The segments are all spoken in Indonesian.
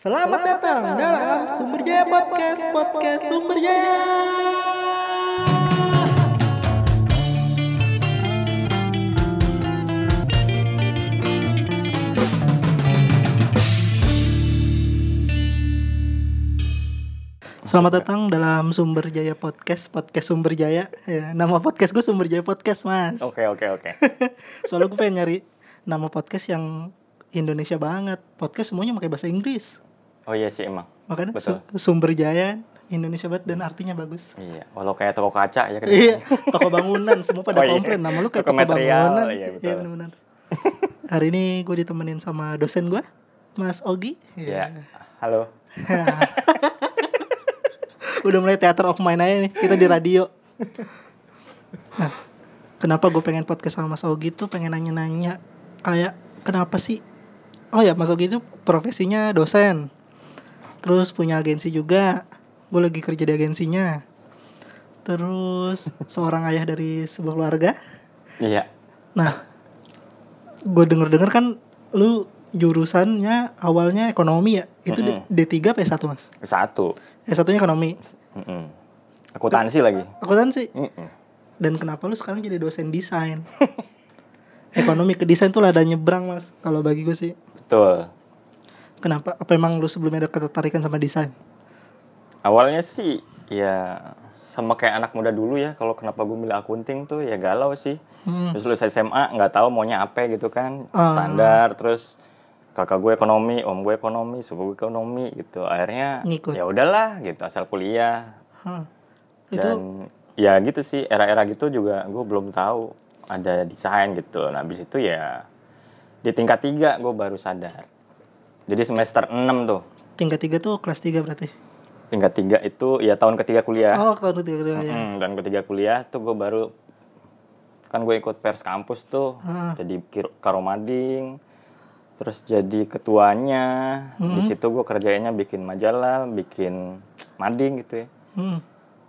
Selamat datang dalam Sumber Jaya Podcast, Podcast Sumber Jaya. Selamat datang dalam Sumber Jaya Podcast, Podcast Sumber Jaya. Ya, nama podcast gue Sumber Jaya Podcast, Mas. Oke oke oke. Soalnya gue pengen nyari nama podcast yang Indonesia banget. Podcast semuanya pakai bahasa Inggris. Oh iya sih emang. Makanya Betul. Su- Sumber Jaya Indonesia banget dan artinya bagus. Iya. Walau kayak toko kaca ya kan. Iya, toko bangunan semua pada Oh, iya. komplain nama lu kayak Toko toko, material, bangunan. iya, betul. benar-benar. Hari ini gue ditemenin sama dosen gue, Mas Ogi. Iya. Halo. Udah mulai theater of mind aja nih, kita di radio. Nah, kenapa gue pengen podcast sama Mas Ogi tuh pengen nanya-nanya kayak kenapa sih? Oh ya, Mas Ogi itu profesinya dosen. Terus punya agensi juga. Gue lagi kerja di agensinya. Terus seorang ayah dari sebuah keluarga. Iya. Nah, gue denger-denger kan lu jurusannya awalnya ekonomi ya. Itu D- D3 apa S1 mas? Satu. S1 nya ekonomi. Mm-mm. Akuntansi lagi. Akuntansi. Mm-mm. Dan kenapa lu sekarang jadi dosen desain? ekonomi ke desain tuh ada nyebrang mas. Kalau bagi gue sih. Betul. Kenapa? Apa emang lu sebelumnya ada ketertarikan sama desain? Awalnya sih ya sama kayak anak muda dulu ya. Kalau kenapa gue milih akunting tuh ya galau sih. Terus lulus SMA nggak tahu maunya apa gitu kan. Ah. Standar terus kakak gue ekonomi, om gue ekonomi, sepupu gue ekonomi gitu. Akhirnya Ngikut. ya udahlah gitu asal kuliah. Hah. Itu dan ya gitu sih era-era gitu juga gue belum tahu ada desain gitu nah habis itu ya di tingkat tiga gue baru sadar jadi semester 6 tuh tingkat tiga tuh kelas tiga berarti. tingkat tiga itu ya tahun ketiga kuliah Oh, tahun ketiga ya. Hmm, dan ketiga kuliah tuh gue baru kan gue ikut pers kampus tuh Ah. jadi karomading terus jadi ketuanya Hmm. di situ gue kerjainnya bikin majalah bikin mading gitu ya Hmm.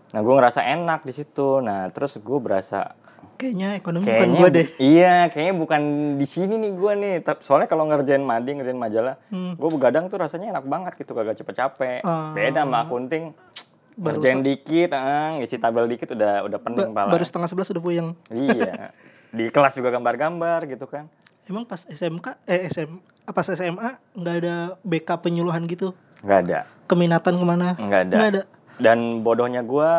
nah gue ngerasa enak di situ nah terus gue berasa Kayaknya ekonomi bukan kayaknya gue deh. iya kayaknya bukan di sini nih gue nih. Soalnya kalau ngerjain mading ngerjain majalah gue begadang tuh rasanya enak banget gitu kagak cepet-capek Hmm. Ah. beda sama akunting Baru ngerjain dikit ah, ngisi tabel dikit udah udah pening Ba- pala baru setengah sebelas udah puyeng. iya. Di kelas juga gambar-gambar gitu kan. Emang pas SMK eh SM pas SMA nggak ada BK penyuluhan gitu? Nggak ada. Keminatan ke mana? Nggak ada. Nggak ada. Dan bodohnya gue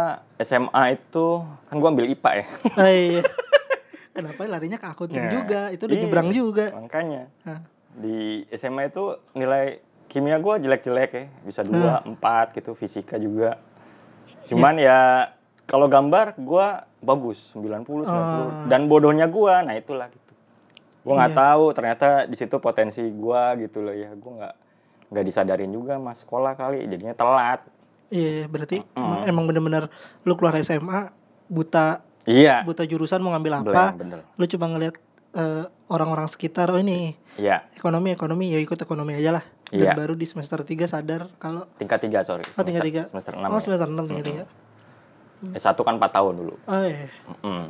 SMA itu kan gue ambil IPA ya. Ah, iya. kenapa larinya ke akunting Nah, juga? Itu udah iya. nyebrang juga. makanya. Hah. di SMA itu nilai kimia gue jelek-jelek ya. Bisa dua empat gitu fisika juga. Cuman ya kalau gambar gue bagus 90 90 dan bodohnya gue nah itulah gitu. Gue nggak tahu ternyata di situ potensi gue gitu loh ya. Gue nggak nggak disadarin juga mas sekolah kali jadinya telat iya berarti emang, emang bener-bener lu keluar SMA buta iya. buta jurusan mau ngambil apa bener. lu cuma ngeliat eh, orang-orang sekitar oh ini iya. ekonomi ekonomi ya ikut ekonomi aja lah. Dan Iya. baru di semester 3 sadar kalau tingkat tiga sorry. Oh tingkat tiga. semester oh enam ya. semester enam tingkat tiga. S1 kan 4 tahun dulu. Oh iya. Mm.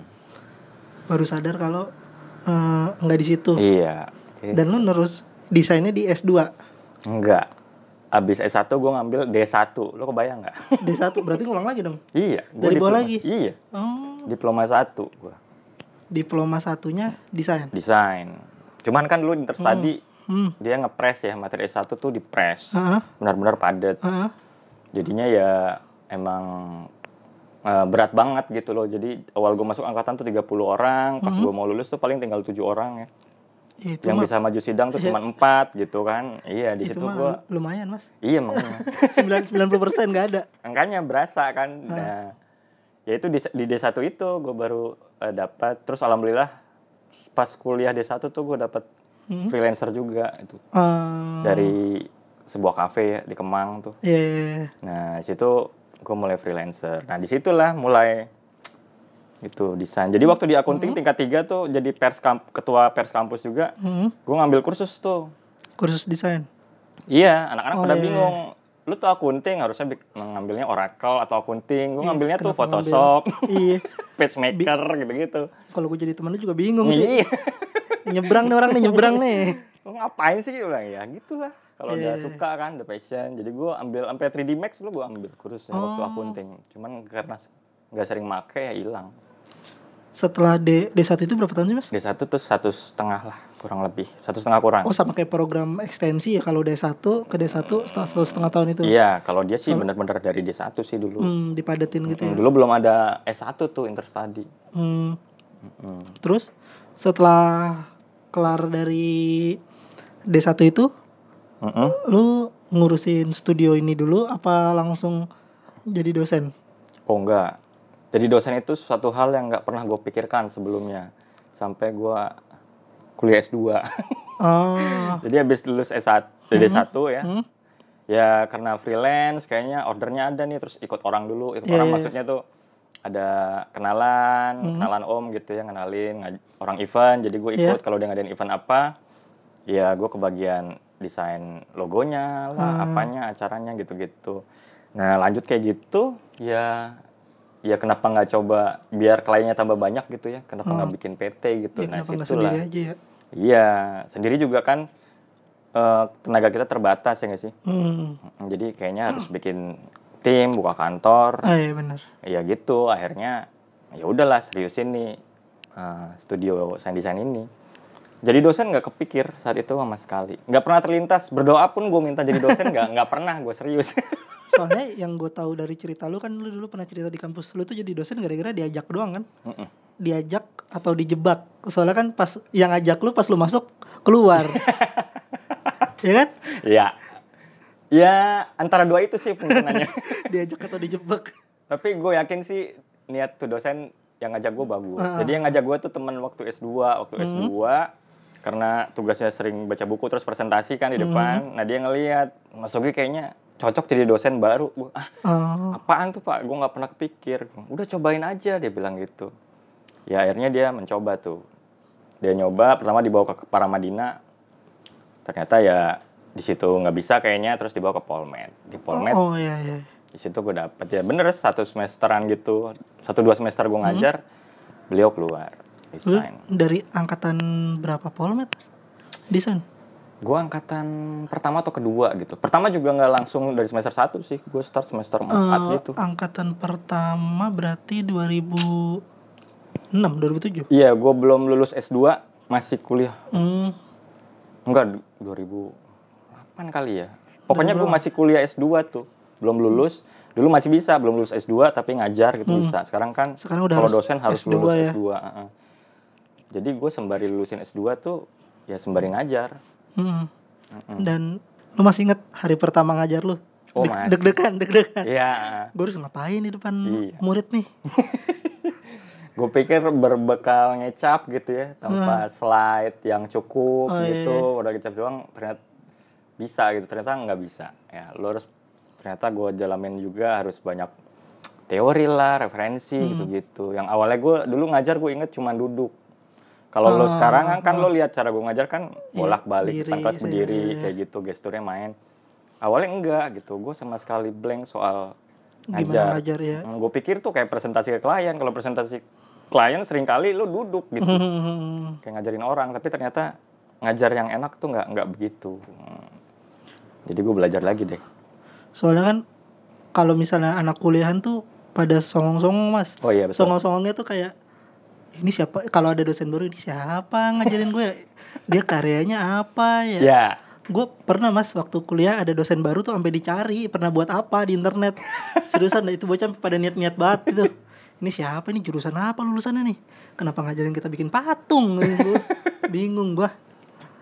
baru sadar kalau eh, nggak di situ. Iya. Dan lu nerus desainnya di S2 Enggak. Abis S1 gue ngambil D1. Lo kebayang nggak? D1 berarti ngulang lagi dong iya. gua Dari bawah lagi? Iya. oh Diploma satu gue. diploma satunya desain Desain. Cuman kan dulu interstudy hmm. dia ngepres ya materi S1 tuh dipres. Heeh. Benar-benar padat. Heeh. Jadinya ya emang eh, berat banget gitu loh. Jadi awal gue masuk angkatan tuh 30 orang, pas gue mau lulus tuh paling tinggal tujuh orang ya. Itu Yang mah bisa maju sidang tuh cuma empat gitu kan. Iya di itu situ gue. lumayan mas. Iya makanya. 9 90 persen nggak ada. Angkanya berasa kan. Nah ya itu di, di D1 itu gue baru eh, dapat. Terus alhamdulillah pas kuliah D1 tuh gue dapat freelancer juga itu. Eh, dari sebuah kafe ya di Kemang tuh. Iya, iya, iya. nah situ gue mulai freelancer. Nah di situlah mulai itu desain jadi waktu di akunting tingkat tiga tuh jadi pers kamp- ketua pers kampus juga Hmm. gue ngambil kursus tuh kursus desain Iya, anak-anak Oh, pada iya, bingung. Lu tuh akunting harusnya bik- ngambilnya Oracle atau akunting. Gue ngambilnya tuh kenapa? Photoshop, iya PageMaker gitu-gitu. kalau gue jadi teman lu juga bingung sih Iya. nyebrang nih orang nih nyebrang nih Lu ngapain sih? Bilang ya gitulah. kalau udah suka kan udah passion jadi gue ambil sampai 3D Max dulu gue ambil kursusnya waktu Oh. akunting cuman karena nggak sering make ya hilang Setelah D D1 itu berapa tahun sih, Mas? D1 tuh satu setengah lah kurang lebih satu setengah kurang Oh, sama kayak program ekstensi ya kalau D1 ke D1 setelah satu setengah tahun itu. iya kalau dia sih benar-benar dari D1 sih dulu Hmm, dipadetin gitu ya. dulu belum ada S1 tuh interstudy Hmm. Terus setelah kelar dari D1 itu Mm-mm. lu ngurusin studio ini dulu apa langsung jadi dosen? Oh enggak. Jadi dosen itu suatu hal yang nggak pernah gue pikirkan sebelumnya. Sampai gue kuliah S2. Oh, Jadi habis lulus S1, D1 ya. Ya karena freelance kayaknya ordernya ada nih terus ikut orang dulu. Ikut Iya, orang iya. maksudnya tuh ada kenalan, kenalan om gitu ya, ngenalin ngaj- orang event. Jadi gue ikut kalau dia ngadain event apa, ya gue kebagian desain logonya lah, apanya, acaranya gitu-gitu. Nah lanjut kayak gitu, ya ya kenapa nggak coba biar kliennya tambah banyak gitu ya? Kenapa nggak bikin PT gitu? ya nah situlah. sendiri aja ya? Iya, sendiri juga kan eh, tenaga kita terbatas ya nggak sih? Hmm. Jadi kayaknya harus bikin tim, buka kantor. Ah, iya benar. Ya gitu, akhirnya ya udahlah seriusin nih eh, studio desain desain ini. Jadi dosen nggak kepikir saat itu sama sekali. Nggak pernah terlintas berdoa pun gue minta jadi dosen nggak nggak pernah gue serius. Soalnya yang gue tahu dari cerita lu kan lu dulu pernah cerita di kampus lu tuh jadi dosen gara-gara diajak doang kan? Mm-mm. Diajak atau dijebak. Soalnya kan pas yang ngajak lu pas lu masuk keluar. ya kan? ya, ya antara dua itu sih kemungkinannya. Diajak atau dijebak. Tapi gue yakin sih niat tuh dosen yang ngajak gue bagus. Jadi yang ngajak gue tuh teman waktu S2, waktu S2 karena tugasnya sering baca buku terus presentasi kan di depan. Nah dia ngelihat Mas Ogi kayaknya cocok jadi dosen baru. Gua, ah Oh, apaan tuh Pak? Gue nggak pernah kepikir. Udah cobain aja dia bilang gitu. Ya akhirnya dia mencoba tuh. Dia nyoba pertama dibawa ke Paramadina. Ternyata ya di situ nggak bisa kayaknya terus dibawa ke Polmed. Di Polmed oh iya iya. di situ gue dapet ya bener satu semesteran gitu satu dua semester gue ngajar beliau keluar Lu desain dari angkatan berapa polmet? Mas? Desain. Gue angkatan pertama atau kedua gitu pertama juga nggak langsung dari semester satu sih gue start semester empat Eh, gitu Angkatan pertama berarti 2006, 2007. iya gue belum lulus S2 masih kuliah Hmm. enggak 2008 kali ya pokoknya gue masih kuliah S2 tuh belum lulus dulu masih bisa belum lulus S2 tapi ngajar gitu bisa sekarang kan. Sekarang udah kalau harus dosen harus S2 lulus ya. S2 heeh. jadi gue sembari lulusin S2 tuh ya sembari ngajar Hmm. Dan lu masih inget hari pertama ngajar lu? Oh. Deg-degan, deg-degan. Iya, Gue harus ngapain di depan Iya. murid nih? gue pikir berbekal ngecap gitu ya, tanpa slide yang cukup Oh, iya, gitu, udah ngecap doang, ternyata bisa gitu, ternyata nggak bisa. Ya, lo harus ternyata gue jalanin juga harus banyak teori lah, referensi Hmm. gitu-gitu. Yang awalnya gue dulu ngajar gue inget cuma duduk. Kalau lo sekarang kan, kan lo lihat cara gue ngajar kan bolak-balik, Ah, Iya, berdiri, depan kelas iya, berdiri iya. kayak gitu, gesturnya main. Awalnya enggak gitu, gue sama sekali blank soal Gimana ngajar ya? gue pikir tuh kayak presentasi ke klien. Kalau presentasi klien sering kali lu duduk gitu. Hmm. kayak ngajarin orang. Tapi ternyata ngajar yang enak tuh nggak nggak begitu. Hmm. Jadi gue belajar lagi deh. Soalnya kan kalau misalnya anak kuliahan tuh pada songong-songong mas. Oh iya, betul. Songong-songongnya tuh kayak ini siapa? Kalau ada dosen baru ini siapa ngajarin gue? Dia karyanya apa ya? Ya. Gue pernah mas waktu kuliah ada dosen baru tuh sampai dicari pernah buat apa di internet. Seriusan itu bocah pada niat-niat banget gitu. Ini siapa ini jurusan apa lulusannya nih? Kenapa ngajarin kita bikin patung? Gua bingung gua.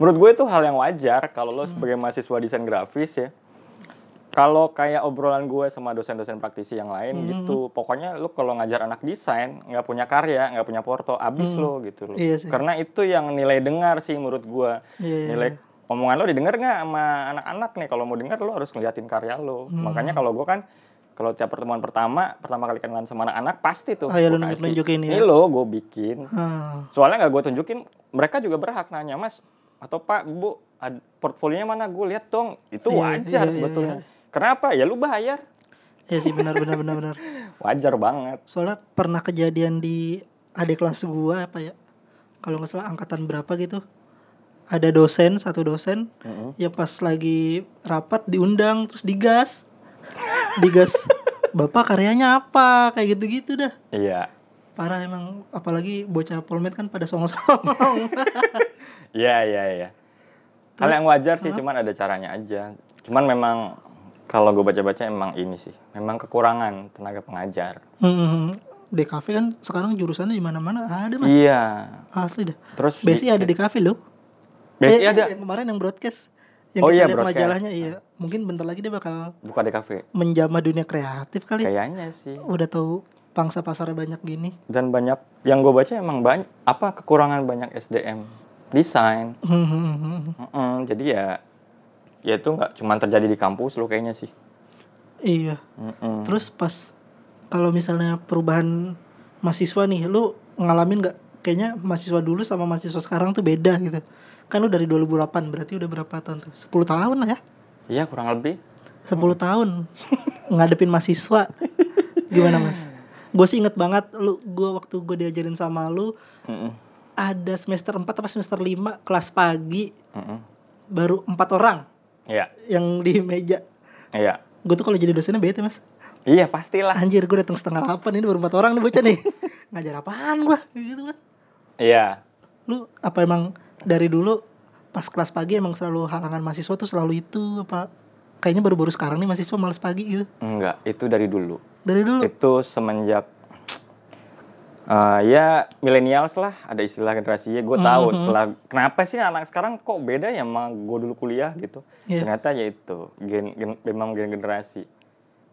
Menurut gue itu hal yang wajar kalau lo sebagai mahasiswa desain grafis ya. Kalau kayak obrolan gue sama dosen-dosen praktisi yang lain Hmm. gitu, pokoknya lo kalau ngajar anak desain nggak punya karya, nggak punya porto, abis lo gitu loh. Iya sih. Karena itu yang nilai dengar sih menurut gue. Iya, iya, nilai omongan lo didengar nggak sama anak-anak nih? Kalau mau dengar lo harus ngeliatin karya lo. Hmm. Makanya kalau gue kan kalau tiap pertemuan pertama, pertama kali kenalan sama anak-anak pasti tuh. Oh, iya, lo kasih. nunjuk-nunjukin ya. Ini lo gue bikin. Hmm. Soalnya nggak gue tunjukin, mereka juga berhak nanya mas atau pak bu portfolionya mana gue lihat dong. Itu Iya, wajar iya, iya, sebetulnya. Kenapa? Ya lu bayar. Ya sih benar benar benar benar. Wajar banget. Soalnya pernah kejadian di adik kelas gua apa ya? Kalau nggak salah angkatan berapa gitu. ada dosen satu dosen ya pas lagi rapat diundang terus digas digas bapak karyanya apa kayak gitu-gitu dah Iya. parah emang apalagi bocah polmed kan pada songong-songong Iya, iya, iya. Hal yang wajar sih, cuman ada caranya aja. Cuman memang kalau gue baca-baca emang ini sih, memang kekurangan tenaga pengajar. hmm, DKV kan sekarang jurusannya di mana-mana ada mas Iya. asli dah Terus BSI ada DKV loh BSI Eh, ada yang kemarin yang broadcast yang Oh iya, broadcast. majalahnya iya mungkin bentar lagi dia bakal buka di kafe. menjamah dunia kreatif kali Kayaknya sih. udah tahu pangsa pasarnya banyak gini Dan banyak yang gue baca emang banyak apa kekurangan banyak SDM desain. Hmm, hmm, hmm, hmm. Jadi ya ya itu nggak cuma terjadi di kampus lo kayaknya sih. iya Mm-mm. terus pas kalau misalnya perubahan mahasiswa nih lu ngalamin nggak kayaknya mahasiswa dulu sama mahasiswa sekarang tuh beda gitu kan lu dari 2008 berarti udah berapa tahun tuh 10 tahun lah ya Iya kurang lebih. 10 tahun ngadepin mahasiswa gimana mas gue sih inget banget lu gue waktu gue diajarin sama lu Mm-mm. ada semester 4 apa semester 5 kelas pagi Mm-mm. baru empat orang Iya, yang di meja. Iya. gue tuh kalau jadi dosennya bete mas. Iya pastilah. anjir gue datang setengah delapan ini baru empat orang nih bocah nih. Ngajar apaan gue gitu kan Iya. lu apa emang dari dulu pas kelas pagi emang selalu halangan mahasiswa tuh selalu itu apa? Kayaknya baru-baru sekarang nih mahasiswa males pagi gitu. Enggak, itu dari dulu. dari dulu? Itu semenjak eh, ya milenials lah, ada istilah generasi Y. Gue tahu setelah kenapa sih anak sekarang kok beda ya sama gue dulu kuliah gitu. Iya. Ternyata ya itu gen, gen- memang gen generasi.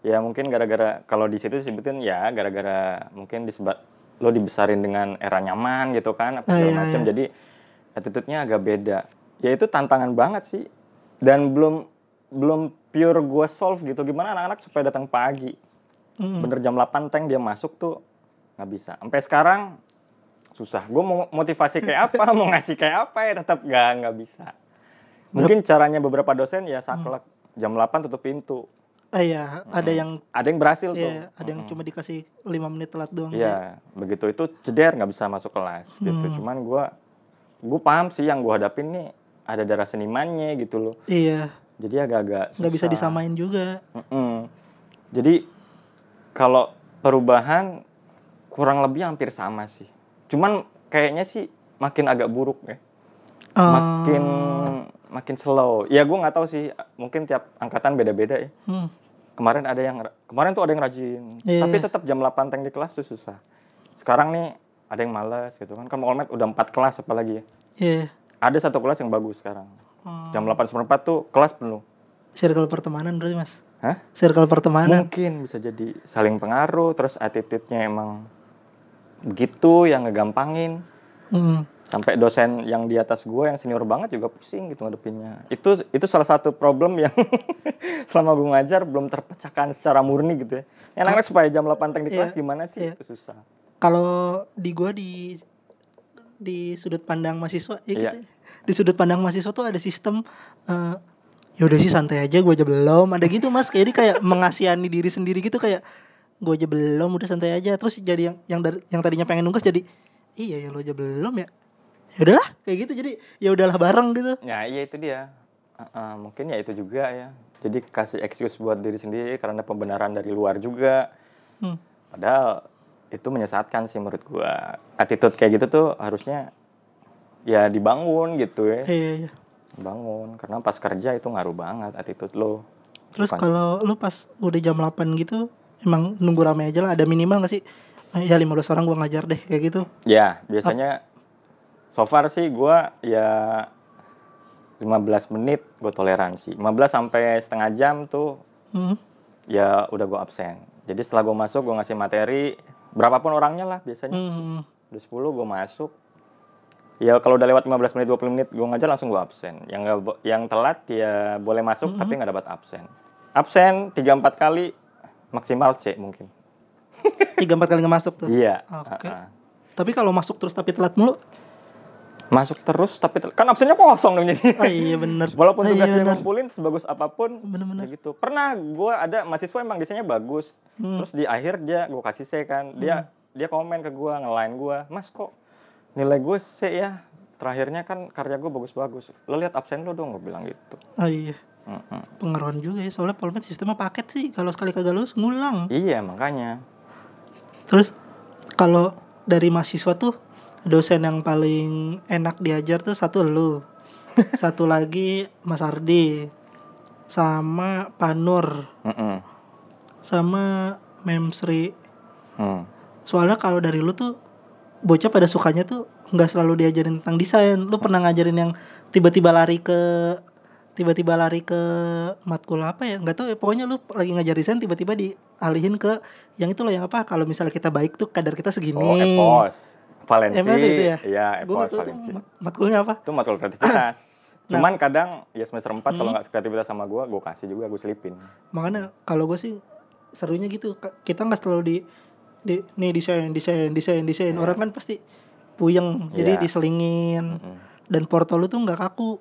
Ya mungkin gara-gara kalau di situ disebutin ya gara-gara mungkin disebut lo dibesarin dengan era nyaman gitu kan apa Ah, segala iya, macam. iya. Jadi attitude-nya agak beda. Ya itu tantangan banget sih. Dan belum belum pure gue solve gitu. Gimana anak-anak supaya datang pagi? Bener jam 8 tank dia masuk tuh nggak bisa. Sampai sekarang susah. Gue mau motivasi kayak apa, mau ngasih kayak apa ya tetap nggak nggak bisa. Mungkin caranya beberapa dosen ya saklek jam 8 tutup pintu. ah iya ada yang Ada yang berhasil tuh. Iya, ada yang cuma dikasih lima menit telat doang sih. Iya, begitu itu jeder nggak bisa masuk kelas gitu. Cuman gua gue paham sih yang gua hadapin nih ada darah senimannya gitu loh. Iya, Jadi agak-agak nggak bisa disamain juga. Mm-mm. Jadi kalau perubahan kurang lebih hampir sama sih. Cuman kayaknya sih makin agak buruk ya. Ah. Makin makin slow. Ya gue nggak tahu sih. Mungkin tiap angkatan beda-beda ya. Hmm. Kemarin ada yang kemarin tuh ada yang rajin. Iya. Tapi tetap jam 8 tank di kelas tuh susah. Sekarang nih ada yang males gitu kan. Kan Olmed udah 4 kelas apalagi ya. Iya, Ada satu kelas yang bagus sekarang. Hmm. Jam 8 seperempat tuh kelas penuh. circle pertemanan berarti mas. Hah? Circle pertemanan. Mungkin bisa jadi saling pengaruh, terus attitude-nya emang begitu yang ngegampangin. Hmm. Sampai dosen yang di atas gue yang senior banget juga pusing gitu ngadepinnya. Itu itu salah satu problem yang selama gue ngajar belum terpecahkan secara murni gitu ya. Yang anak supaya jam 8 tank di kelas Iya, gimana sih? iya. Itu susah. Kalau di gua di di sudut pandang mahasiswa ya Iya. gitu. Di sudut pandang mahasiswa tuh ada sistem eh ya udah sih santai aja gua aja belum ada gitu mas kayak kayak mengasihani diri sendiri gitu kayak gua aja belum udah santai aja terus jadi yang yang dari yang tadinya pengen nunggu jadi iya ya lo aja belum ya ya udahlah kayak gitu jadi ya udahlah bareng gitu Ya iya itu dia. Uh-uh, mungkin ya itu juga ya. Jadi kasih excuse buat diri sendiri karena pembenaran dari luar juga. Hmm. Padahal itu menyesatkan sih menurut gua. Attitude kayak gitu tuh harusnya ya dibangun gitu ya. iya iya Bangun karena pas kerja itu ngaruh banget attitude lo. terus kalau lu pas udah jam 8 gitu emang nunggu rame aja lah ada minimal gak sih Eh, ya 15 orang gua ngajar deh kayak gitu Ya, biasanya so far sih gua ya 15 menit gue toleransi. 15 sampai setengah jam tuh Hmm. ya udah gue absen. Jadi setelah gue masuk gue ngasih materi berapapun orangnya lah biasanya. Hmm. Udah 10 gue masuk. Ya kalau udah lewat 15 menit 20 menit gue ngajar langsung gue absen. Yang bo- yang telat ya boleh masuk tapi nggak dapat absen. Absen 3 4 kali maksimal C mungkin. tiga empat kali nggak masuk tuh Iya. Oke. uh-uh. tapi kalau masuk terus tapi telat mulu Masuk terus tapi tel- kan absennya kosong dong jadi. ah iya bener Walaupun Ah, iya tugasnya bener. ngumpulin sebagus apa pun, Bener-bener. ya gitu. Pernah gue ada mahasiswa emang desainnya bagus, Hmm. terus di akhir dia gue kasih C kan, dia dia komen ke gue ngelain gue, mas kok nilai gue C ya, terakhirnya kan karya gue bagus-bagus lo lihat absen lo dong gue bilang gitu oh iya Mm-mm. pengaruhan juga ya soalnya polmed sistemnya paket sih kalau sekali kagak lulus ngulang iya makanya terus kalau dari mahasiswa tuh dosen yang paling enak diajar tuh satu lu satu lagi Mas Ardi sama Panur Mm-mm. sama Memsri Hmm. soalnya kalau dari lu tuh bocah pada sukanya tuh nggak selalu diajarin tentang desain lu pernah ngajarin yang tiba-tiba lari ke tiba-tiba lari ke matkul apa ya nggak tahu ya pokoknya lu lagi ngajar desain tiba-tiba dialihin ke yang itu loh yang apa kalau misalnya kita baik tuh kadar kita segini. Oh epos. Valensi. Emang itu, itu ya? iya Gua epos Valensi. mat- matkulnya apa. Itu matkul kreativitas. Nah. cuman kadang ya semester 4 Hmm. kalau nggak kreativitas sama gue gue kasih juga gue selipin. Makanya kalau gue sih serunya gitu kita nggak selalu di di nih desain desain desain desain. Orang kan pasti puyeng jadi Iya. diselingin. Dan porto lu tuh nggak kaku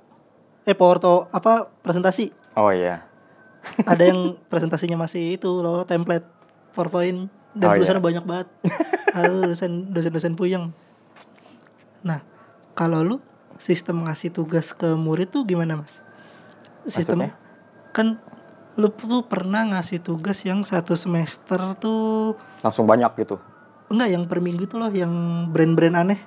eh porto apa presentasi? Oh iya. Ada yang presentasinya masih itu loh template PowerPoint dan Oh, iya. tulisannya banyak banget. Ada dosen dosen dosen puyeng. Nah kalau lu sistem ngasih tugas ke murid tuh gimana mas? Sistem Maksudnya? kan lu tuh pernah ngasih tugas yang satu semester tuh langsung banyak gitu? Enggak yang per minggu tuh loh yang brand-brand aneh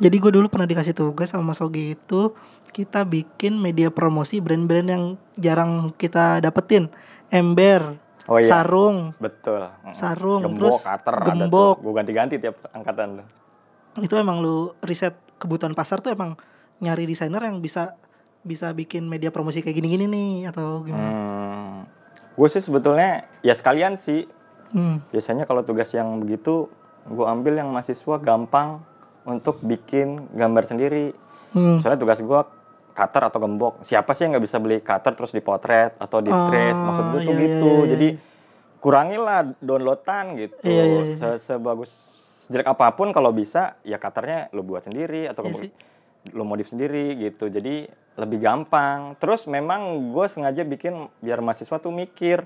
jadi gue dulu pernah dikasih tugas sama Mas Ogi itu kita bikin media promosi brand-brand yang jarang kita dapetin ember Oh iya. sarung betul. Sarung, gembok terus cutter gembok. gue ganti-ganti tiap angkatan tuh itu emang lu riset kebutuhan pasar tuh emang nyari desainer yang bisa bisa bikin media promosi kayak gini-gini nih atau gimana hmm. gue sih sebetulnya ya sekalian sih hmm. biasanya kalau tugas yang begitu gue ambil yang mahasiswa gampang untuk bikin gambar sendiri. Hmm. misalnya tugas gue cutter atau gembok. Siapa sih yang nggak bisa beli cutter terus dipotret atau di trace? Ah, maksud gue tuh iya, gitu. iya, iya, jadi kurangilah downloadan gitu. Iya, iya, iya. Se- sebagus jelek apa pun kalau bisa ya cutternya lo buat sendiri atau Iya gembok- lo modif sendiri gitu. Jadi lebih gampang. Terus memang gue sengaja bikin biar mahasiswa tuh mikir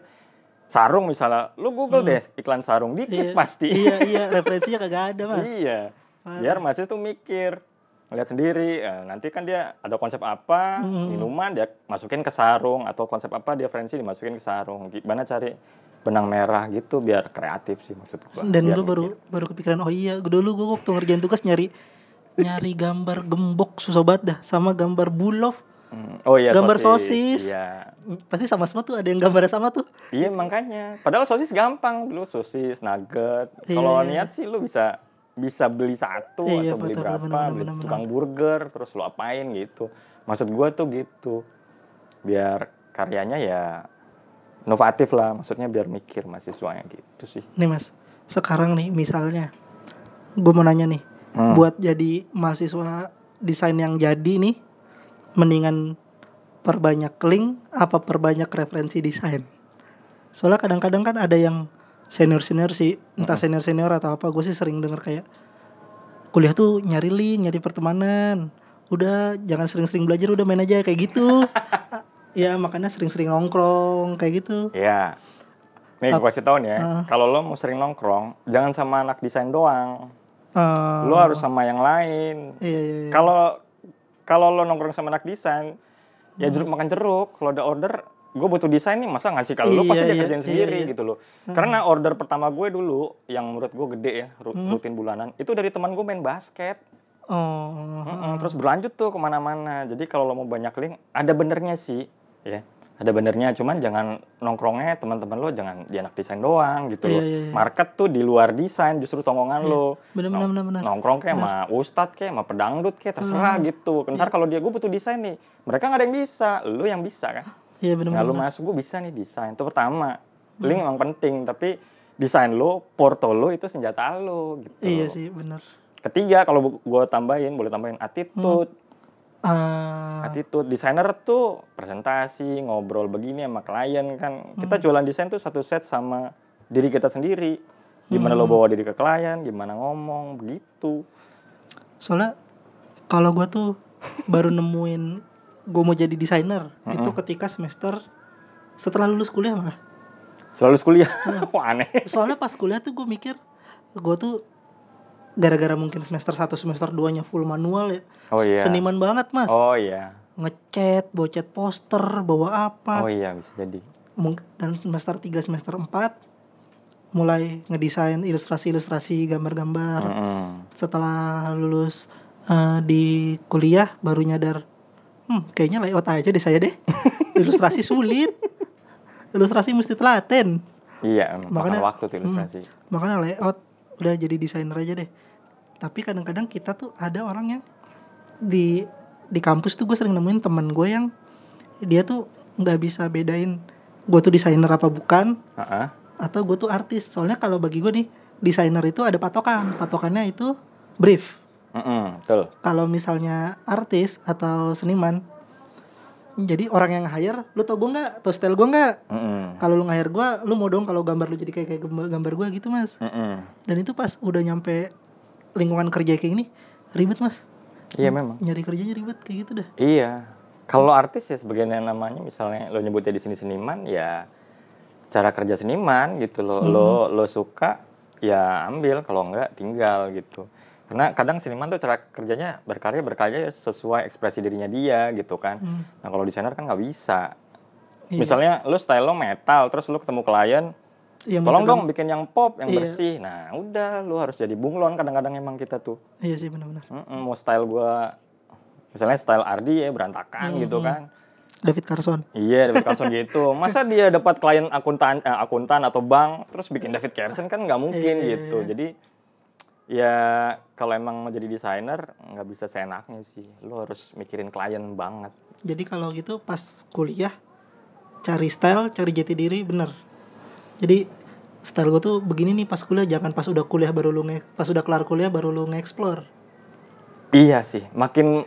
sarung misalnya lu google deh iklan sarung dikit Hmm. Iya, pasti. Iya iya referensinya kagak ada mas. Iya biar mahasiswa tuh mikir lihat sendiri eh, nanti kan dia ada konsep apa Hmm. minuman dia masukin ke sarung atau konsep apa dia referensi dimasukin ke sarung gimana cari benang merah gitu biar kreatif sih maksud gua dan gue baru baru kepikiran oh iya dulu gue waktu ngerjain tugas nyari nyari gambar gembok susah banget dah sama gambar bulov Hmm, oh iya Gambar sosis. iya pasti sama semua tuh ada yang gambarnya sama tuh Iya makanya. Padahal sosis gampang dulu sosis, nugget. Iya, Kalau niat sih lu bisa bisa beli satu Iya, atau beli berapa, benar, beli benar, tukang burger terus lu apain gitu. Maksud gua tuh gitu. Biar karyanya ya inovatif lah, maksudnya biar mikir mahasiswanya gitu sih. nih mas sekarang nih misalnya gue mau nanya nih Hmm. buat jadi mahasiswa desain yang jadi nih mendingan perbanyak link apa perbanyak referensi desain soalnya kadang-kadang kan ada yang senior senior sih entah senior senior atau apa gue sih sering denger kayak kuliah tuh nyari link nyari pertemanan udah jangan sering-sering belajar udah main aja kayak gitu ya makanya sering-sering nongkrong kayak gitu Iya. Nih gua kasih tau nih ya, Ah. kalau lo mau sering nongkrong, jangan sama anak desain doang. Eh, Lo harus sama yang lain. iya, iya, iya. Kalau kalau lo nongkrong sama anak desain, ya jeruk makan jeruk. Kalau ada order, gue butuh desain nih, masa ngasih kalau Iya, pasti dia iya, kerjain iya, sendiri iya. gitu loh. Karena order pertama gue dulu, yang menurut gue gede ya, Hmm. rutin bulanan, itu dari teman gue main basket. oh Mm-mm, Terus berlanjut tuh ke mana-mana. Jadi kalau lo mau banyak link, ada benernya sih, ya. Ada benernya, cuman jangan nongkrongnya teman-teman lo jangan di anak desain doang gitu Iya, loh. iya, iya. Market tuh di luar desain justru tongkongan lo. bener, bener, bener, bener. Nongkrong kayak sama ustadz kayak sama pedangdut kayak Hmm. terserah gitu. Iya. Ntar kalau dia gue butuh desain nih, mereka nggak ada yang bisa, lo yang bisa kan. Iya bener Nah masuk gue bisa nih desain itu pertama. Link memang penting, tapi desain lo, porto lo itu senjata lo gitu. iya sih bener Ketiga kalau gue tambahin, boleh tambahin attitude. ah Attitude desainer tuh presentasi, ngobrol begini sama klien kan. Hmm. Kita jualan desain tuh satu set sama diri kita sendiri. Gimana Hmm. lo bawa diri ke klien, gimana ngomong, begitu. soalnya kalau gue tuh baru nemuin gue mau jadi desainer itu ketika semester setelah lulus kuliah malah Selalu kuliah. Hmm. Wah aneh. soalnya pas kuliah tuh gue mikir gue tuh gara-gara mungkin semester 1 semester 2 nya full manual ya. Oh, iya. Seniman banget, Mas. Oh iya. Ngecat, cat poster, bawa apa. Oh iya bisa jadi. Dan semester 3 semester 4 mulai ngedesain ilustrasi-ilustrasi gambar-gambar. Mm-mm. Setelah lulus eh, di kuliah baru nyadar, hmm, kayaknya layout aja deh saya deh. Ilustrasi sulit. Ilustrasi mesti telaten. Iya, makan Makanya- waktu tuh ilustrasi. makanya layout udah jadi desainer aja deh tapi kadang-kadang kita tuh ada orang yang di di kampus tuh gue sering nemuin teman gue yang dia tuh nggak bisa bedain gue tuh desainer apa bukan Heeh. atau gue tuh artis soalnya kalau bagi gue nih desainer itu ada patokan patokannya itu brief Mm-mm, betul. kalau misalnya artis atau seniman jadi orang yang hire lu tau gue nggak tau style gue nggak kalau lu nge-hire gue lu mau dong kalau gambar lu jadi kayak kayak gambar, gambar gue gitu mas Mm-mm. dan itu pas udah nyampe lingkungan kerja kayak gini ribet mas Iya memang. nyari kerjanya ribet kayak gitu dah Iya. Kalau artis ya sebagian yang namanya misalnya lo nyebutnya di sini seniman ya cara kerja seniman gitu lo lo lo suka ya ambil kalau enggak tinggal gitu. Karena kadang seniman tuh cara kerjanya berkarya berkarya sesuai ekspresi dirinya dia gitu kan. Nah kalau desainer kan nggak bisa. Iya. Misalnya lo style lo metal terus lo ketemu klien Yang tolong dong bikin yang pop yang Iya. bersih. Nah udah lo harus jadi bunglon kadang-kadang emang kita tuh. iya sih benar-benar Mm-mm, mau style gua misalnya style Ardi ya berantakan gitu kan David Carson iya David Carlson gitu masa dia dapat klien akuntan eh, akuntan atau bank terus bikin David Carlson kan nggak mungkin Iya, gitu jadi ya kalau emang mau jadi desainer nggak bisa seenaknya sih. Lo harus mikirin klien banget. Jadi kalau gitu pas kuliah cari style cari jati diri bener. Jadi style gue tuh begini nih pas kuliah jangan pas udah kuliah baru lu nge pas udah kelar kuliah baru lu nge-explore. Iya sih makin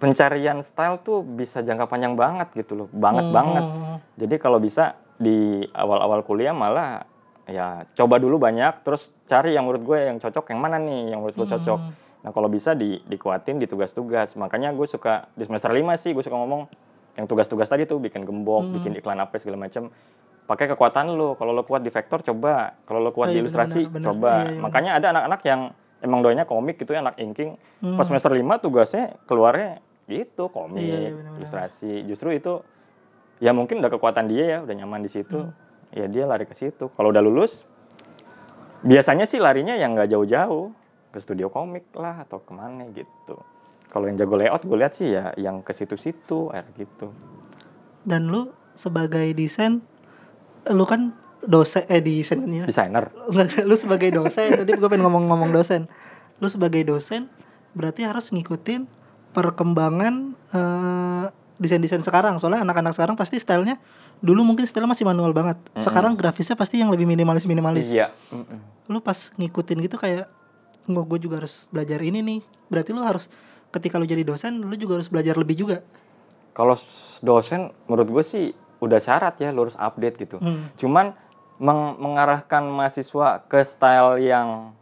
pencarian style tuh bisa jangka panjang banget gitu loh. Banget banget. Jadi kalau bisa di awal-awal kuliah malah ya coba dulu banyak terus cari yang menurut gue yang cocok yang mana nih yang menurut gue cocok. Nah kalau bisa di dikuatin di tugas-tugas. Makanya gue suka di semester 5 sih gue suka ngomong yang tugas-tugas tadi tuh bikin gembok, bikin iklan apa segala macam. Pakai kekuatan lo. Kalau lo kuat di vektor coba. Kalau lo kuat Oh, di iya, ilustrasi benar-benar, benar. coba. Iya, iya, Makanya ada anak-anak yang emang doanya komik gitu ya, anak inking. Pas semester 5 tugasnya keluarnya gitu komik, Iya, iya, benar-benar. ilustrasi. Justru itu ya mungkin udah kekuatan dia ya udah nyaman di situ ya dia lari ke situ. Kalau udah lulus biasanya sih larinya yang nggak jauh-jauh. Ke studio komik lah atau ke mana gitu. Kalau yang jago layout gue lihat sih ya yang ke situ-situ air gitu. Dan lu sebagai desain lu kan dosen eh desain kan ya? Desainer. Lu sebagai dosen tadi gue pengen ngomong-ngomong dosen. Lu sebagai dosen berarti harus ngikutin perkembangan eh, desain-desain sekarang. Soalnya anak-anak sekarang pasti stylenya dulu mungkin style masih manual banget. Sekarang grafisnya pasti yang lebih minimalis minimalis iya Mm-mm. lu pas ngikutin gitu kayak nggak gue juga harus belajar ini nih. Berarti lu harus ketika lu jadi dosen lu juga harus belajar lebih juga. Kalau dosen menurut gue sih udah syarat ya lo harus update gitu. Hmm. cuman meng- mengarahkan mahasiswa ke style yang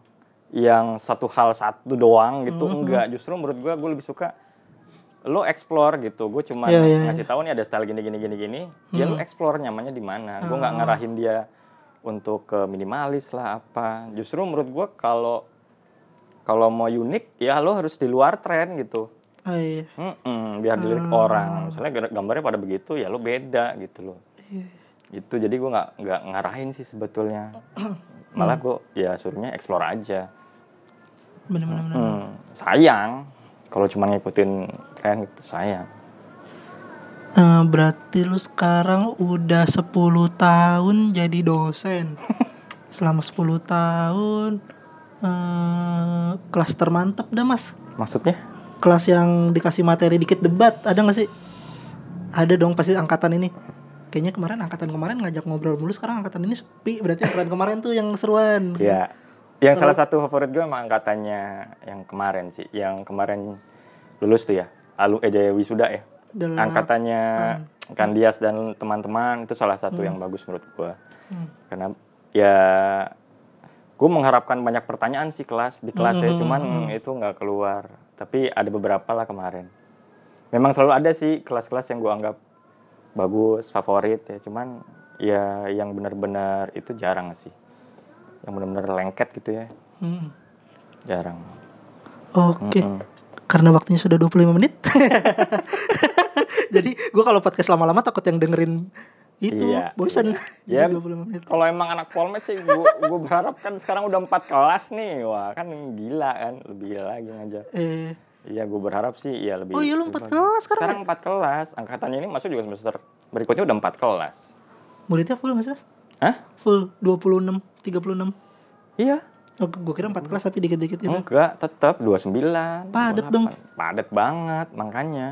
yang satu hal satu doang gitu Hmm, enggak. justru menurut gue gue lebih suka lo explore gitu. Gue cuman Iya, iya, ngasih tahu nih ada style gini gini gini gini. Ya lo explore nyamannya di mana. Gue nggak ngarahin dia untuk ke minimalis lah apa. Justru menurut gue kalau kalau mau unik ya lo harus di luar tren gitu. Oh, iya. Mm-mm, biar dilirik orang. Misalnya gambarnya pada begitu ya lo beda gitu loh. Itu jadi gue nggak nggak ngarahin sih sebetulnya. Malah gue ya suruhnya explore aja. bener-bener bener. Hmm, sayang kalau cuma ngikutin tren gitu sayang. Eh, berarti lu sekarang udah 10 tahun jadi dosen. Selama 10 tahun eh kelas termantap dah mas. Maksudnya? Kelas yang dikasih materi dikit debat ada gak sih? Ada dong pasti angkatan ini. Kayaknya kemarin angkatan kemarin ngajak ngobrol mulu sekarang angkatan ini sepi. Berarti angkatan kemarin tuh yang seruan. Ya. Yang salah satu favorit gue emang angkatannya yang kemarin sih. Yang kemarin lulus tuh ya. Alu Ejaya Wisuda ya. Delapan. Angkatannya Kandias dan teman-teman itu salah satu yang bagus menurut gue. Karena ya gue mengharapkan banyak pertanyaan sih kelas di kelas ya, cuman itu nggak keluar. Tapi ada beberapa lah kemarin. Memang selalu ada sih kelas-kelas yang gue anggap bagus, favorit ya. Cuman ya yang benar-benar itu jarang sih. Yang benar-benar lengket gitu ya. Hmm. jarang Oke. Karena waktunya sudah 25 menit. Jadi gue kalau podcast lama-lama takut yang dengerin itu Iya, bosan. iya. Jadi Ya, 25 menit. kalau emang anak polmed sih gua gua berharap kan sekarang udah empat kelas nih wah kan gila kan lebih gila lagi ngajar Eh, Iya, gue berharap sih ya lebih. Oh iya, lu lebih empat bagus. kelas sekarang Sekarang empat kelas. Angkatannya ini masuk juga semester berikutnya udah empat kelas. muridnya full nggak sih? Mas? Hah? Full 26, 36. Iya. Oh, gue kira 4 kelas tapi dikit-dikit itu. Enggak, tetap 29. Padet 28. dong. Padet banget, makanya.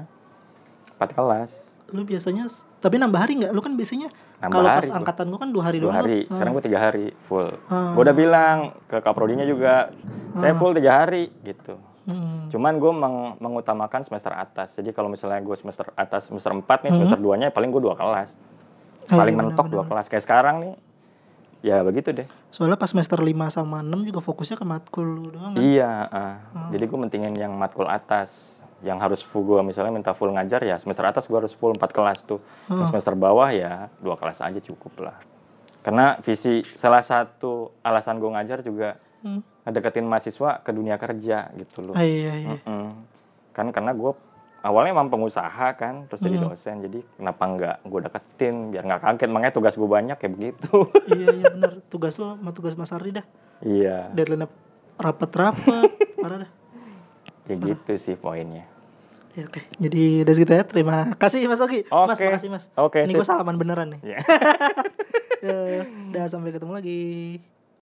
Empat kelas. Lu biasanya tapi nambah hari nggak? Lu kan biasanya Nambah kalau pas gua. angkatan lu kan dua hari Dua doang. hari. Sekarang gue tiga hari full. Ah. Gue udah bilang ke kaprodinya juga, saya full tiga hari gitu. Hmm. Cuman gue meng- mengutamakan semester atas. Jadi kalau misalnya gue semester atas semester 4 nih, Hmm. semester 2-nya paling gue dua kelas. Oh, Paling iya, mentok dua kelas. Kayak sekarang nih. Ya begitu deh. Soalnya pas semester 5 sama 6 juga fokusnya ke matkul doang kan. Iya, ah. jadi gue mentingin yang matkul atas, yang harus full gue misalnya minta full ngajar ya semester atas gue harus full 4 kelas tuh, Yang semester bawah ya dua kelas aja cukup lah. Karena visi salah satu alasan gue ngajar juga ngedeketin mahasiswa ke dunia kerja gitu loh. Ah, iya iya. Mm. Kan karena gue awalnya emang pengusaha kan, terus jadi dosen, jadi kenapa nggak gue deketin biar nggak kaget, makanya tugas gue banyak kayak begitu. iya iya benar. Tugas lu sama tugas Mas Ardi dah. iya, Deadline rapet-rapet. Parah dah. ya gitu sih poinnya. Ya, oke. Jadi dari segitu ya. Terima kasih Mas Ogi. Mas, Oke. makasih Mas. Oke, Ini sip. gue salaman beneran nih. Iya. ya, udah sampai ketemu lagi.